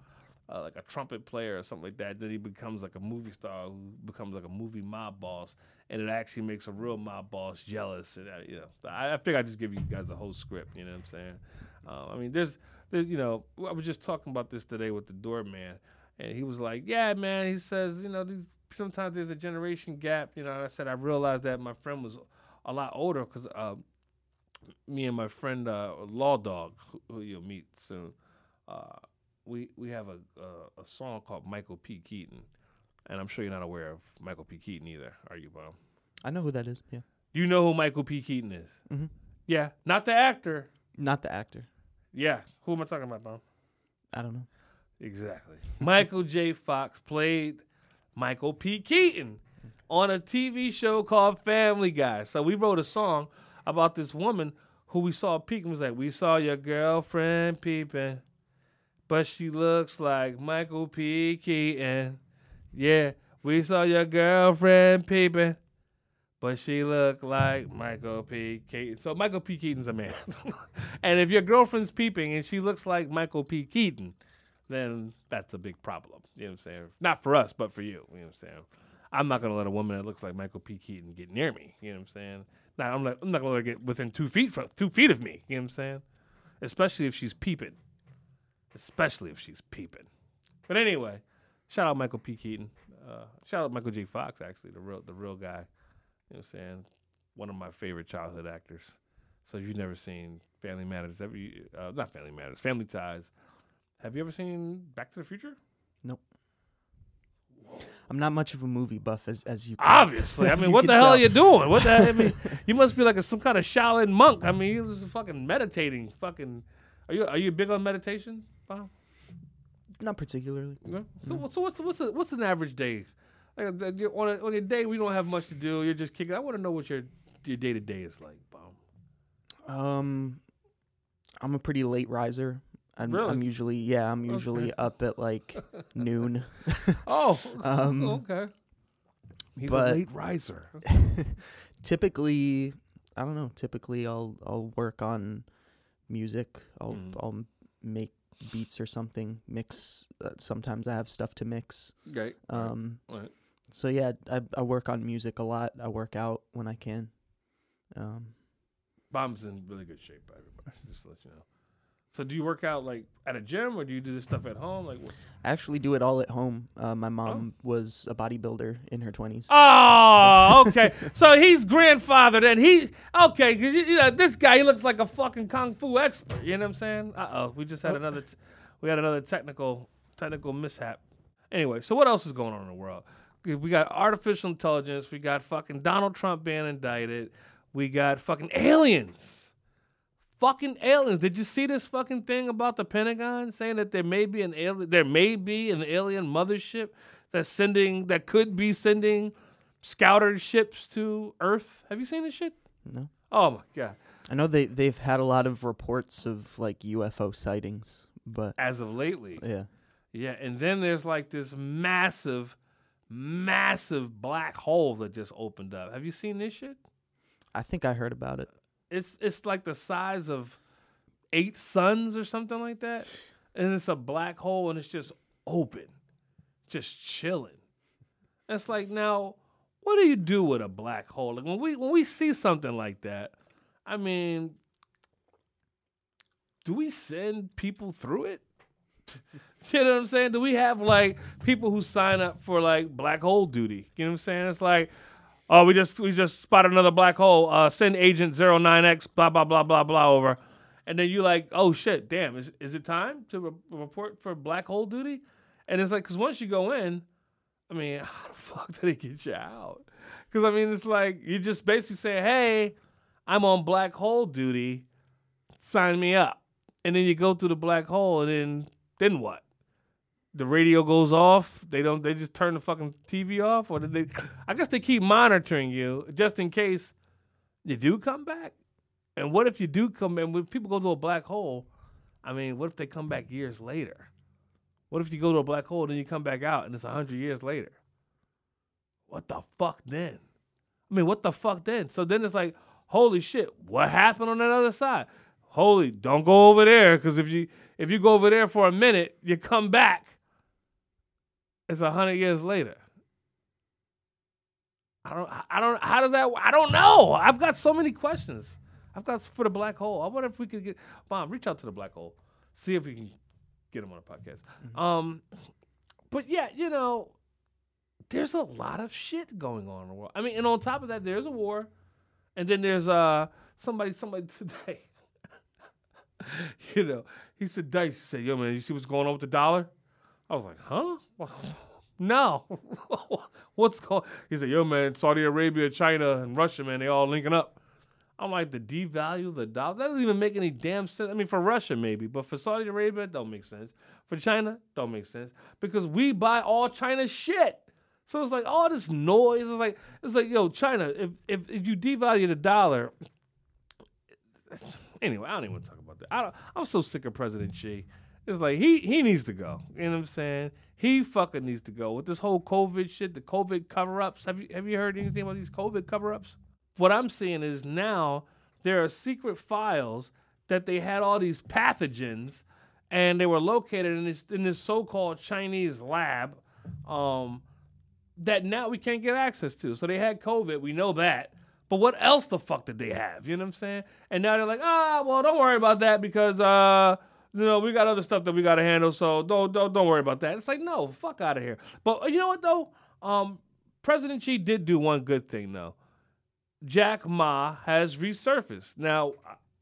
A: uh, like a trumpet player or something like that. Then he becomes like a movie star who becomes like a movie mob boss, and it actually makes a real mob boss jealous. And uh, you know, I, I figure I just give you guys the whole script. You know what I'm saying? Uh, I mean, there's, there's, you know, I was just talking about this today with the doorman, and he was like, "Yeah, man," he says, you know, these sometimes there's a generation gap. You know, and I said I realized that my friend was a lot older because uh, me and my friend uh, Law Dog, who, who you'll meet soon, uh, we we have a, a, a song called Michael P. Keaton, and I'm sure you're not aware of Michael P. Keaton either, are you, Bob?
B: I know who that is. Yeah.
A: You know who Michael P. Keaton is?
B: Mm-hmm.
A: Yeah, not the actor.
B: Not the actor.
A: Yeah, who am I talking about, Bob?
B: I don't know.
A: Exactly. Michael J. Fox played Michael P. Keaton on a TV show called Family Guy. So we wrote a song about this woman who we saw peeking. Was like, we saw your girlfriend peeping, but she looks like Michael P. Keaton. Yeah, we saw your girlfriend peeping, but she looked like Michael P. Keaton. So Michael P. Keaton's a man. [LAUGHS] and if your girlfriend's peeping and she looks like Michael P. Keaton, then that's a big problem. You know what I'm saying? Not for us, but for you. You know what I'm saying? I'm not gonna let a woman that looks like Michael P. Keaton get near me. You know what I'm saying? Now I'm not. I'm not gonna let her get within two feet from two feet of me. You know what I'm saying? Especially if she's peeping. Especially if she's peeping. But anyway, shout out Michael P. Keaton. Uh, shout out Michael J. Fox. Actually, the real the real guy. You know what I'm saying? One of my favorite childhood actors. So if you've never seen Family Matters, ever uh, not Family Matters, Family Ties. Have you ever seen Back to the Future?
B: Nope. I'm not much of a movie buff as as you can,
A: obviously. I [LAUGHS]
B: as
A: mean,
B: you
A: what
B: can
A: the hell
B: tell.
A: are you doing? What the? I mean, [LAUGHS] you must be like a, some kind of Shaolin monk. I mean, you was fucking meditating. Fucking, are you are you big on meditation? Bob?
B: Not particularly.
A: No? So, so what's what's a, what's an average day? Like uh, you're on a, on your day, we don't have much to do. You're just kicking. I want to know what your your day to day is like, Bob.
B: Um, I'm a pretty late riser. I'm,
A: Really?
B: I'm usually yeah. I'm usually up at like [LAUGHS] noon.
A: Oh, [LAUGHS]
B: Um,
A: okay. He's
B: but-
A: a late riser. [LAUGHS]
B: typically, I don't know. Typically, I'll I'll work on music. I'll
A: Mm.
B: I'll make beats or something. Mix. Uh, sometimes I have stuff to mix.
A: Great.
B: Um.
A: Right.
B: So yeah, I I work on music a lot. I work out when I can. Um.
A: Bomb's in really good shape, everybody. Just to let you know. So, do you work out like at a gym, or do you do this stuff at home? Like, what?
B: I actually do it all at home. Uh, my mom was a bodybuilder in her twenties.
A: Oh, okay. so he's grandfathered, and he okay. Cause you, you know this guy, he looks like a fucking kung fu expert. You know what I'm saying? Uh oh, we just had another, t- we had another technical technical mishap. Anyway, so what else is going on in the world? We got artificial intelligence. We got fucking Donald Trump being indicted. We got fucking aliens. Fucking aliens. Did you see this fucking thing about the Pentagon saying that there may be an alien there may be an alien mothership that's sending that could be sending scouter ships to Earth? Have you seen this shit?
B: No,
A: Oh my god.
B: I know they they've had a lot of reports of like UFO sightings, but
A: As of lately.
B: yeah,
A: Yeah, and then there's like this massive, massive black hole that just opened up. Have you seen this shit?
B: I think I heard about it.
A: It's it's like the size of eight suns or something like that, and it's a black hole and it's just open, just chilling. It's like now, what do you do with a black hole? Like when we when we see something like that, I mean, do we send people through it? [LAUGHS] you know what I'm saying? Do we have like people who sign up for like black hole duty? You know what I'm saying? It's like, oh, we just we just spotted another black hole. Uh, send agent 09X blah blah blah blah blah over, and then you like, oh shit, damn, is is it time to re- report for black hole duty? And it's like, because once you go in, I mean, [LAUGHS] how the fuck did they get you out? Because I mean, it's like you just basically say, hey, I'm on black hole duty, sign me up, and then you go through the black hole, and then then what? The radio goes off. They don't. They just turn the fucking TV off, or did they? I guess they keep monitoring you just in case you do come back. And what if you do come? And when people go to a black hole, I mean, what if they come back years later? What if you go to a black hole and then you come back out and it's hundred years later? What the fuck then? I mean, what the fuck then? So then it's like, holy shit, what happened on that other side? Holy, don't go over there because if you if you go over there for a minute, you come back. It's a hundred years later. I don't. I don't. How does that? I don't know. I've got so many questions. I've got for the black hole. I wonder if we could get mom reach out to the black hole, see if we can get him on a podcast. Mm-hmm. Um, but yeah, you know, there's a lot of shit going on in the world. I mean, and on top of that, there's a war, and then there's uh somebody somebody [LAUGHS] today. you know, he said, Dice, he said, yo, man, you see what's going on with the dollar? I was like, huh? No. [LAUGHS] what's going He said, yo, man, Saudi Arabia, China, and Russia, man, they all linking up. I'm like, the devalue the dollar? That doesn't even make any damn sense. I mean, for Russia, maybe, but for Saudi Arabia, it don't make sense. For China, don't make sense. Because we buy all China's shit. So it's like all this noise. It's like it's like, yo, China, if if, if you devalue the dollar, anyway, I don't even want to talk about that. I I'm so sick of President Xi. It's like he he needs to go. You know what I'm saying? He fucking needs to go with this whole COVID shit, the COVID cover ups. Have you have you heard anything about these COVID cover ups? What I'm seeing is now there are secret files that they had all these pathogens, and they were located in this in this so-called Chinese lab, um, that now we can't get access to. So they had COVID. We know that. But what else the fuck did they have? You know what I'm saying? And now they're like, ah, well, don't worry about that because uh, know, we got other stuff that we got to handle, so don't don't don't worry about that. It's like, no, fuck out of here. But uh, you know what though? Um, President Xi did do one good thing though. Jack Ma has resurfaced. Now,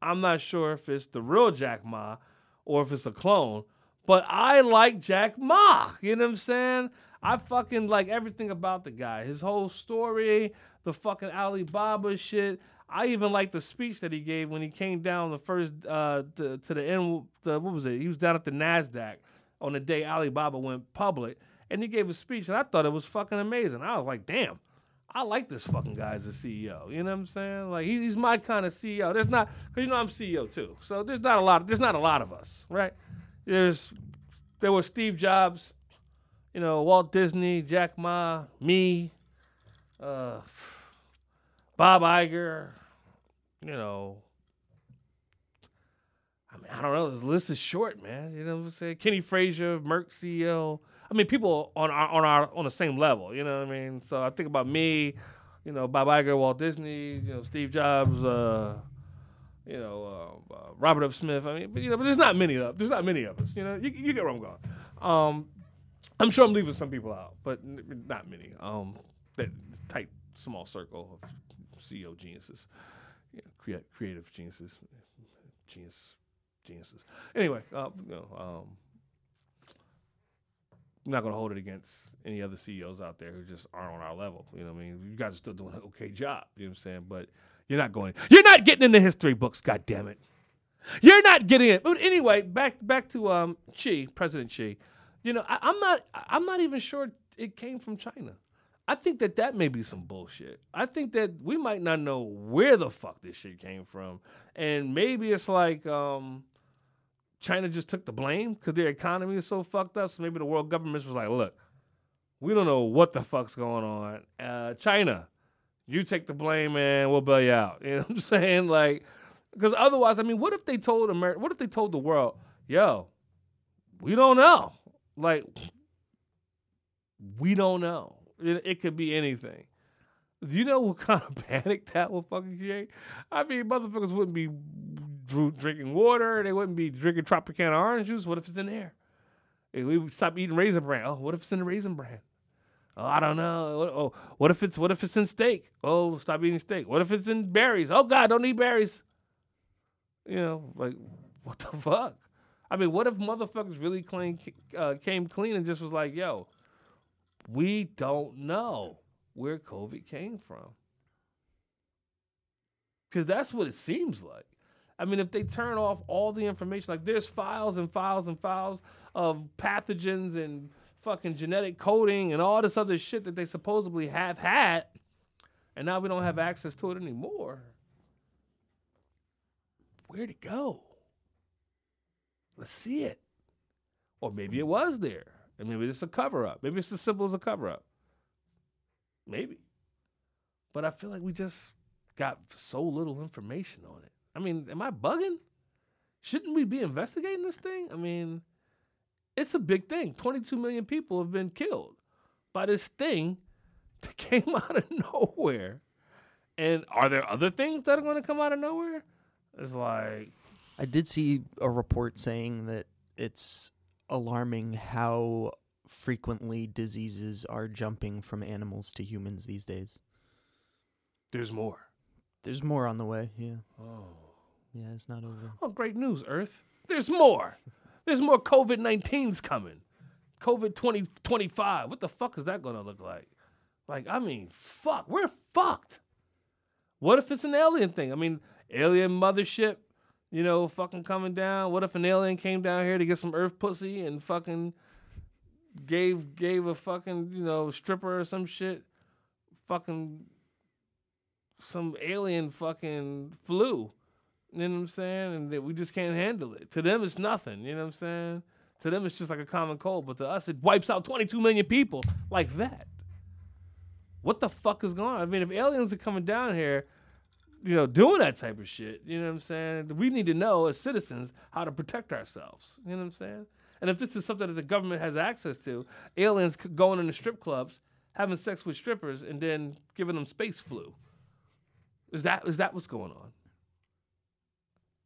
A: I'm not sure if it's the real Jack Ma or if it's a clone, but I like Jack Ma. You know what I'm saying? I fucking like everything about the guy. His whole story, the fucking Alibaba shit. I even like the speech that he gave when he came down the first uh, to, to the end. The, what was it? He was down at the Nasdaq on the day Alibaba went public, and he gave a speech, and I thought it was fucking amazing. I was like, damn. I like this fucking guy as a CEO. You know what I'm saying? Like he, he's my kind of CEO. There's not because you know I'm CEO too. So there's not a lot. There's not a lot of us, right? There's there was Steve Jobs, you know, Walt Disney, Jack Ma, me, uh, Bob Iger, you know. I mean, I don't know. This list is short, man. You know what I'm saying? Kenny Frazier, Merck CEO. I mean, people on our on our on the same level. You know what I mean? So I think about me, you know, Bob Iger, Walt Disney, you know, Steve Jobs, uh, you know, uh, uh, Robert F. Smith. I mean, but you know, but there's not many of there's not many of us. You know, you, you get where I'm going. Um, I'm sure I'm leaving some people out, but not many. Um, that tight small circle of CEO geniuses, yeah, creative geniuses, genius geniuses. Anyway, uh, you know, um, I'm not going to hold it against any other CEOs out there who just aren't on our level. You know, what I mean, you guys are still doing an okay job. You know what I'm saying? But you're not going. You're not getting in the history books. God damn it. You're not getting it. But anyway, back back to um, Xi, President Xi. You know, I, I'm not. I'm not even sure it came from China. I think that that may be some bullshit. I think that we might not know where the fuck this shit came from, and maybe it's like um, China just took the blame because their economy is so fucked up. So maybe the world governments was like, "Look, we don't know what the fuck's going on. Uh, China, you take the blame, and we'll bail you out." [LAUGHS] You know what I'm saying? Like, because otherwise, I mean, what if they told America? What if they told the world, "Yo, we don't know." Like, we don't know. It, could be anything. Do you know what [LAUGHS] kind of panic that will fucking create? I mean, motherfuckers wouldn't be drinking water. They wouldn't be drinking Tropicana orange juice. What if it's in there? We would stop eating raisin bran. Oh, what if it's in the raisin bran? Oh, I don't know. What- Oh, what if it's what if it's in steak? Oh, stop eating steak. What if it's in berries? Oh God, don't eat berries. You know, like [LAUGHS] what the fuck? I mean, what if motherfuckers really clean uh, came clean and just was like, "Yo, we don't know where COVID came from," because that's what it seems like. I mean, if they turn off all the information, like there's files and files and files of pathogens and fucking genetic coding and all this other shit that they supposedly have had, and now we don't have access to it anymore. Where'd it go? Let's see it. Or maybe it was there. And maybe it's a cover up. Maybe it's as simple as a cover up. Maybe. But I feel like we just got so little information on it. I mean, am I bugging? Shouldn't we be investigating this thing? I mean, it's a big thing. 22 million people have been killed by this thing [LAUGHS] that came out of nowhere. And are there other things that are going to come out of nowhere? It's like,
B: I did see a report saying that it's alarming how frequently diseases are jumping from animals to humans these days.
A: there's more.
B: There's more on the way. Yeah.
A: Oh.
B: Yeah, it's not over.
A: Oh, great news, Earth. There's more. There's more COVID 19s coming. COVID 2025. what the fuck is that going to look like? Like, I mean, fuck. We're fucked. What if it's an alien thing? I mean, alien mothership, you know, fucking coming down. What if an alien came down here to get some Earth pussy and fucking gave gave a fucking, you know, stripper or some shit fucking some alien fucking flu. You know what I'm saying? And we just can't handle it. To them, it's nothing. You know what I'm saying? To them, it's just like a common cold. But to us, it wipes out 22 million people like that. What the fuck is going on? I mean, if aliens are coming down here, you know, doing that type of shit, you know what I'm saying? We need to know as citizens how to protect ourselves. You know what I'm saying? And if this is something that the government has access to, aliens going into strip clubs, having sex with strippers, and then giving them space flu. Is that is that what's going on?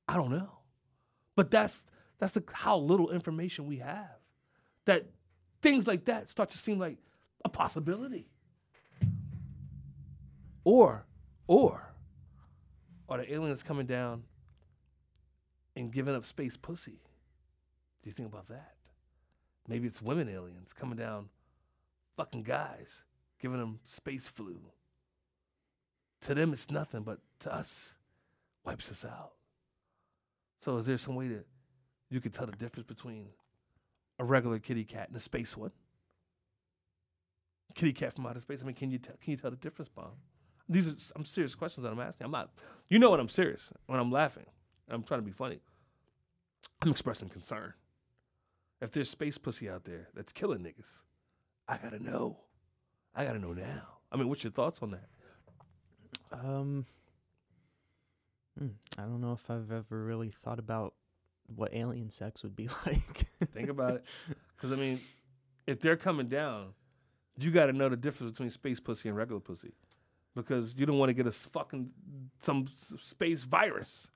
A: I don't know. But that's that's the, how little information we have. That things like that start to seem like a possibility. Or, or, are the aliens coming down and giving up space pussy? Do you think about that? Maybe it's women aliens coming down, fucking guys, giving them space flu. To them, it's nothing, but to us, wipes us out. So, is there some way that you could tell the difference between a regular kitty cat and a space one? Kitty cat from outer space. I mean, can you tell? Can you tell the difference, Bob? These are I'm serious questions that I'm asking. I'm not. You know when I'm serious when I'm laughing. I'm trying to be funny. I'm expressing concern. If there's space pussy out there that's killing niggas, I gotta know. I gotta know now. I mean, what's your thoughts on that?
B: Um, hmm, I don't know if I've ever really thought about what alien sex would be [LAUGHS] like.
A: Think about it. Because, I mean, if they're coming down, you got to know the difference between space pussy and regular pussy. Because you don't want to get a fucking some space virus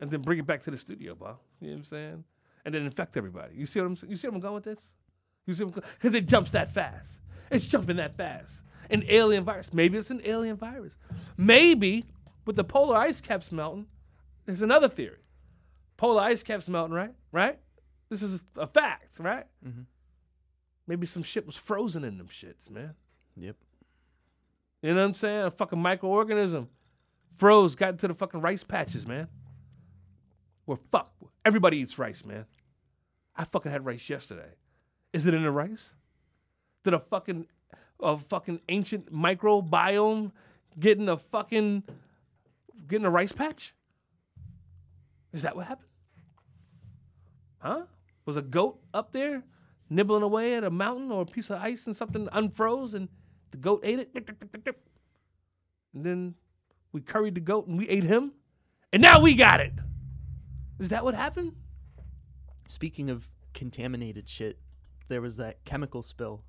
A: and then bring it back to the studio, bro. You know what I'm saying? And then infect everybody. You see what I'm You see where I'm going with this? You see Because it jumps that fast. It's jumping that fast. An alien virus. Maybe it's an alien virus. Maybe with the polar ice caps melting, there's another theory. Polar ice caps melting, right? Right? This is a fact, right?
B: Mm-hmm.
A: Maybe some shit was frozen in them shits, man.
B: yep.
A: You know what I'm saying? A fucking microorganism froze, got into the fucking rice patches, man. We're fucked. Everybody eats rice, man. I fucking had rice yesterday. Is it in the rice? Did a fucking a fucking ancient microbiome get in a fucking get in a rice patch? Is that what happened? Huh? Was a goat up there nibbling away at a mountain or a piece of ice and something unfroze and the goat ate it? And then we curried the goat and we ate him? And now we got it. Is that what happened?
B: Speaking of contaminated shit, there was that chemical spill.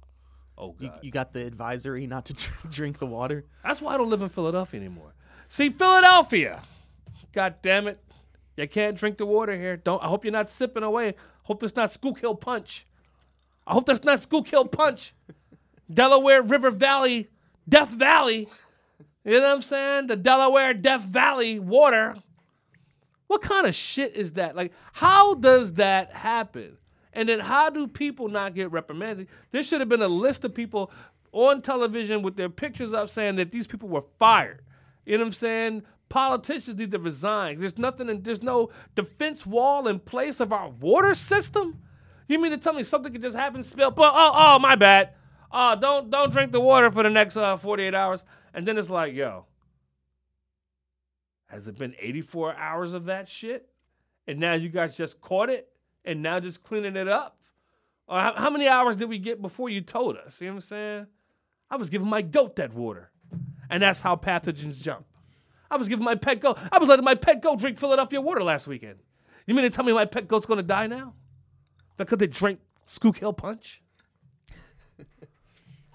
A: Oh
B: You,
A: god.
B: you got the advisory not to [LAUGHS] drink the water.
A: That's why I don't live in Philadelphia anymore. See, Philadelphia. God damn it. You can't drink the water here. Don't. I hope you're not sipping away. Hope that's not Schuylkill Punch. I hope that's not Schuylkill Punch. Delaware River Valley, Death Valley. You know what I'm saying? The Delaware Death Valley water. What kind of shit is that? Like, how does that happen? And then how do people not get reprimanded? There should have been a list of people on television with their pictures up saying that these people were fired. You know what I'm saying? Politicians need to resign. There's nothing, and there's no defense wall in place of our water system. You mean to tell me something could just happen, spill? But oh, oh, my bad. Oh, don't don't drink the water for the next uh, 48 hours. And then it's like, yo, has it been 84 hours of that shit? And now you guys just caught it and now just cleaning it up? Or how, how many hours did we get before you told us? You know what I'm saying? I was giving my goat that water. And that's how pathogens jump. I was giving my pet goat, I was letting my pet goat drink Philadelphia water last weekend. You mean to tell me my pet goat's gonna die now? Because they drank Schuylkill Punch? [LAUGHS]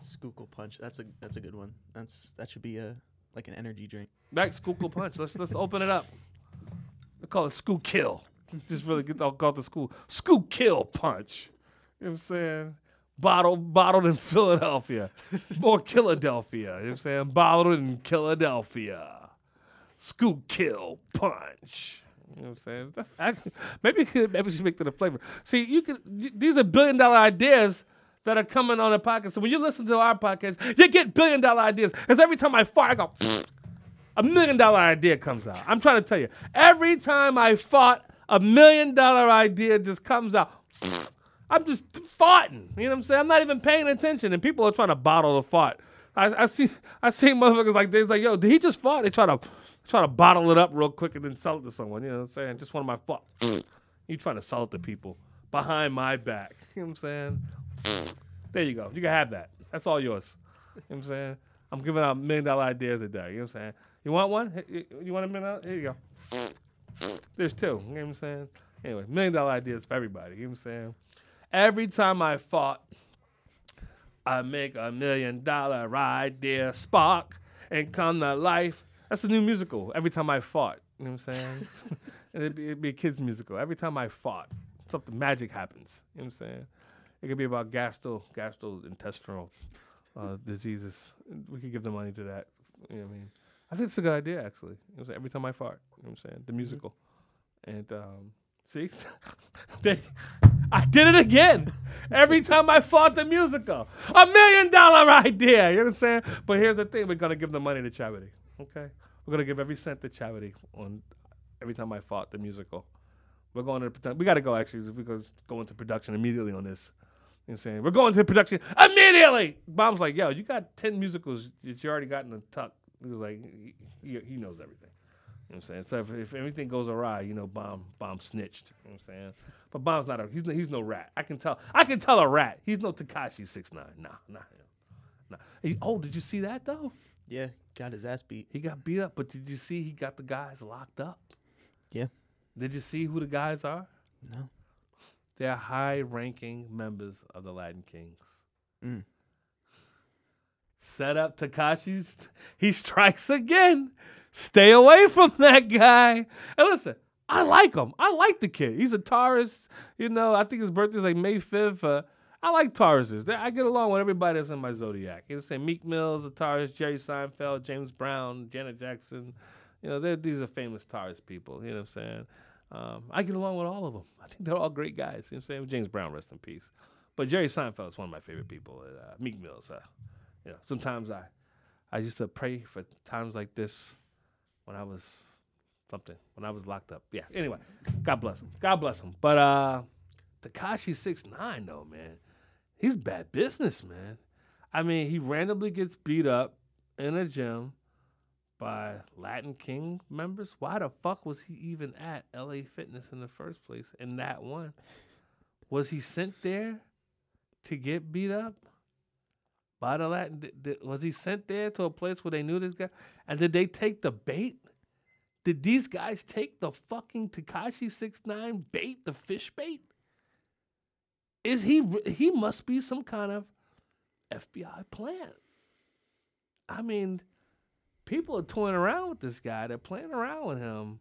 B: Schuylkill Punch. That's a that's a good one. That's that should be a like an energy drink.
A: Back Schuylkill Punch. Let's let's open it up. We call it Schuylkill. [LAUGHS] Just really get all called the school Schuylkill Punch. You know what I'm saying? Bottled bottled in [LAUGHS] Philadelphia. More Philadelphia. You know what I'm saying? Bottled in Philadelphia. Schuylkill Punch. You know what I'm saying? That's maybe maybe we should make that a flavor. See, you can. These are billion dollar ideas that are coming on the podcast. So when you listen to our podcast, you get billion dollar ideas. Because every time I fart, I go, a million dollar idea comes out. I'm trying to tell you, every time I fart, a million dollar idea just comes out. I'm just farting. You know what I'm saying? I'm not even paying attention, and people are trying to bottle the fart. I, I see I see motherfuckers like this, like, yo, did he just fart? They try to try to bottle it up real quick and then sell it to someone. You know what I'm saying? Just one of my farts. you trying to sell it to people behind my back. [LAUGHS] You know what I'm saying? There you go. You can have that. That's all yours. You know what I'm saying? I'm giving out million dollar ideas a day. You know what I'm saying? You want one? You want a million? Here you go. There's two. You know what I'm saying? Anyway, million dollar ideas for everybody. You know what I'm saying? Every time I fought, I make a million dollar idea spark and come to life. That's a new musical. Every time I fought, you know what I'm saying? [LAUGHS] it'd be, it'd be a kids musical. Every time I fought, something magic happens. You know what I'm saying? It could be about gastro gastrointestinal uh, [LAUGHS] diseases. We could give the money to that. You know what I mean? I think it's a good idea actually. You know every time I fart, you know what I'm saying? The musical. And um, see, [LAUGHS] they, I did it again. Every time I fought the musical, a million dollar idea. You know what I'm saying? But here's the thing: we're gonna give the money to charity. Okay, we're gonna give every cent to charity on every time I fought the musical. We're going to the production. we got to go actually because go into production immediately on this. You know what saying? We're going to production immediately. Mom's like, yo, you got 10 musicals that you already got in the tuck. He was like, he, he knows everything. You know what I'm saying? So if, if anything goes awry, you know, bomb bomb snitched. You know what I'm saying? But bomb's not a he's no, he's no rat. I can tell. I can tell a rat. He's no Tekashi six nine. Nah, nah, nah. He, oh, did you see that though?
B: Yeah, got his ass beat.
A: He got beat up, but did you see he got the guys locked up?
B: Yeah.
A: Did you see who the guys are?
B: No.
A: They're high-ranking members of the Latin Kings.
B: Mm.
A: Set up Tekashi's. He strikes again. Stay away from that guy. And listen, I like him. I like the kid. He's a Taurus. You know, I think his birthday's like May 5th. Uh, I like Tauruses. I get along with everybody that's in my zodiac. You know, say Meek Mills, a Taurus, Jerry Seinfeld, James Brown, Janet Jackson. You know, these are famous Taurus people. You know what I'm saying? Um, I get along with all of them. [LAUGHS] I think they're all great guys. You know what I'm saying? James Brown, rest in peace. But Jerry Seinfeld is one of my favorite people. Uh, Meek Mills. Uh, you know, sometimes I, I used to pray for times like this when I was something, when I was locked up. Yeah. Anyway, God bless him. God bless him. But uh, Tekashi six nine though, man, he's bad business, man. I mean, he randomly gets beat up in a gym by Latin King members. Why the fuck was he even at LA Fitness in the first place And that one? Was he sent there to get beat up by the Latin? was he sent there to a place where they knew this guy? And did they take the bait? Did these guys take the fucking Tekashi Six Nine bait, the fish bait? Is he? He must be some kind of FBI plant. I mean, people are toying around with this guy. They're playing around with him.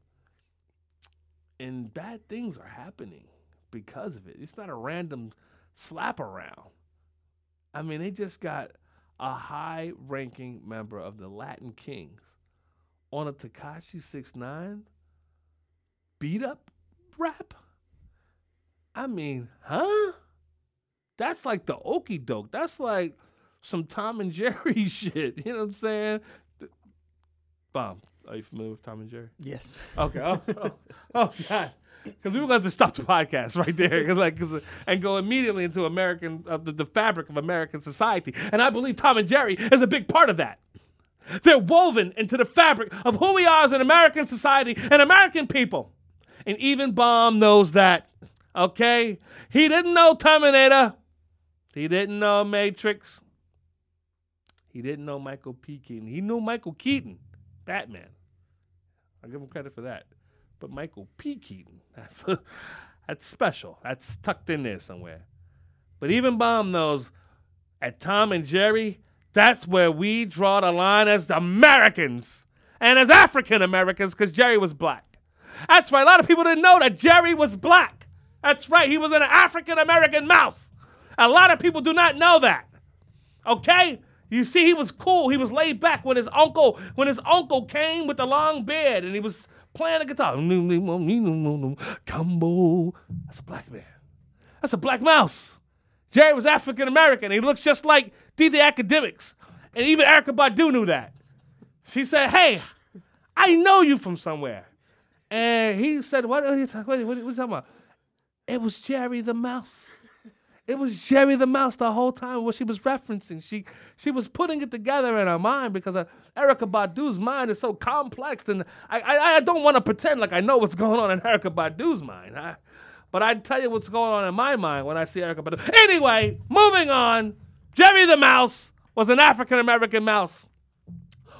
A: and bad things are happening because of it. It's not a random slap around. I mean, they just got a high ranking member of the Latin Kings on a Tekashi 69 beat up rap. I mean, huh? That's like the okey doke. That's like some Tom and Jerry [LAUGHS] shit. You know what I'm saying? Bomb. Are you familiar with Tom and Jerry?
B: Yes.
A: Okay. Oh, [LAUGHS] oh, oh God. Because we were going to stop the podcast right there, 'cause like, 'cause, uh, and go immediately into American, uh, the, the fabric of American society. And I believe Tom and Jerry is a big part of that. They're woven into the fabric of who we are as an American society and American people. And even Bomb knows that. Okay? He didn't know Terminator. He didn't know Matrix. He didn't know Michael P. Keaton. He knew Michael Keaton, Batman. I'll give him credit for that. But Michael P. Keaton, [LAUGHS] that's that's special. That's tucked in there somewhere. But even Bomb knows at Tom and Jerry, that's where we draw the line as Americans and as African Americans, because Jerry was black. That's right. A lot of people didn't know that Jerry was black. That's right. He was an African American mouse. A lot of people do not know that. Okay? You see, he was cool. He was laid back when his uncle, when his uncle came with the long beard and he was playing the guitar. Combo. That's a black man. That's a black mouse. Jerry was African American. He looks just like DJ Akademiks. And even Erykah Badu knew that. She said, Hey, I know you from somewhere. And he said, What are you, what are you talking about? It was Jerry the Mouse. It was Jerry the Mouse the whole time. What she was referencing, she she was putting it together in her mind because uh, Erykah Badu's mind is so complex, and I I, I don't want to pretend like I know what's going on in Erykah Badu's mind. But I tell you what's going on in my mind when I see Erykah Badu. Anyway, moving on. Jerry the Mouse was an African American mouse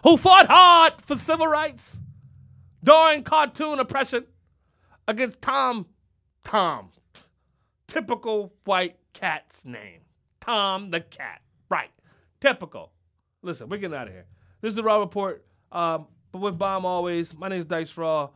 A: who fought hard for civil rights during cartoon oppression against Tom Tom typical white cat's name. Tom the cat. Right. Typical. Listen, we're getting out of here. This is the Raw Report. Um, but with Bomb always, my name is Dice Raw.